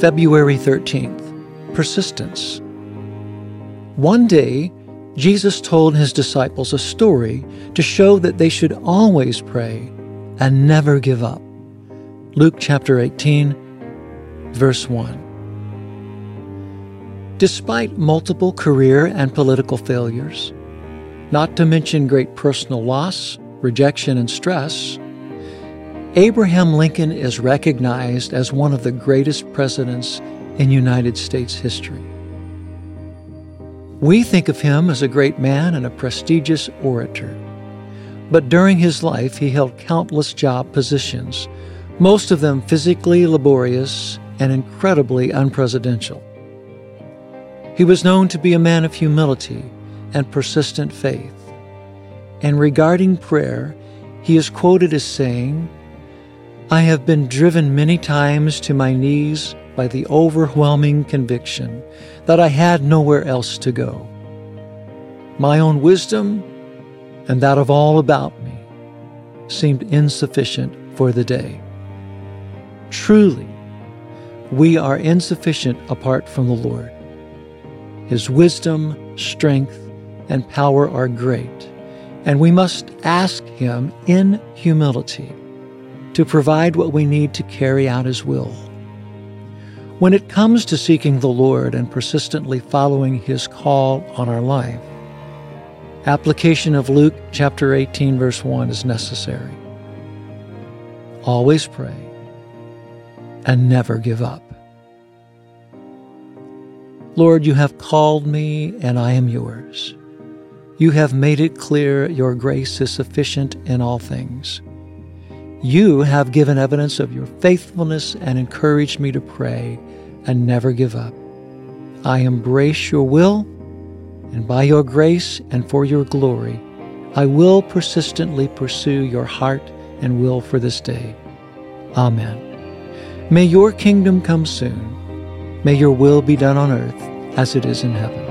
February 13th Persistence. One day, Jesus told his disciples a story to show that they should always pray and never give up. Luke chapter 18, verse 1. Despite multiple career and political failures, not to mention great personal loss, rejection, and stress, Abraham Lincoln is recognized as one of the greatest presidents in United States history. We think of him as a great man and a prestigious orator. But during his life, he held countless job positions, most of them physically laborious and incredibly unpresidential. He was known to be a man of humility and persistent faith. And regarding prayer, he is quoted as saying, I have been driven many times to my knees by the overwhelming conviction that I had nowhere else to go. My own wisdom and that of all about me seemed insufficient for the day. Truly, we are insufficient apart from the Lord. His wisdom, strength, and power are great, and we must ask Him in humility to provide what we need to carry out His will. When it comes to seeking the Lord and persistently following His call on our life, application of Luke chapter 18, verse 1 is necessary. Always pray and never give up. Lord, you have called me, and I am yours. You have made it clear your grace is sufficient in all things. You have given evidence of your faithfulness and encouraged me to pray and never give up. I embrace your will, and by your grace and for your glory, I will persistently pursue your heart and will for this day. Amen. May your kingdom come soon. May your will be done on earth as it is in heaven.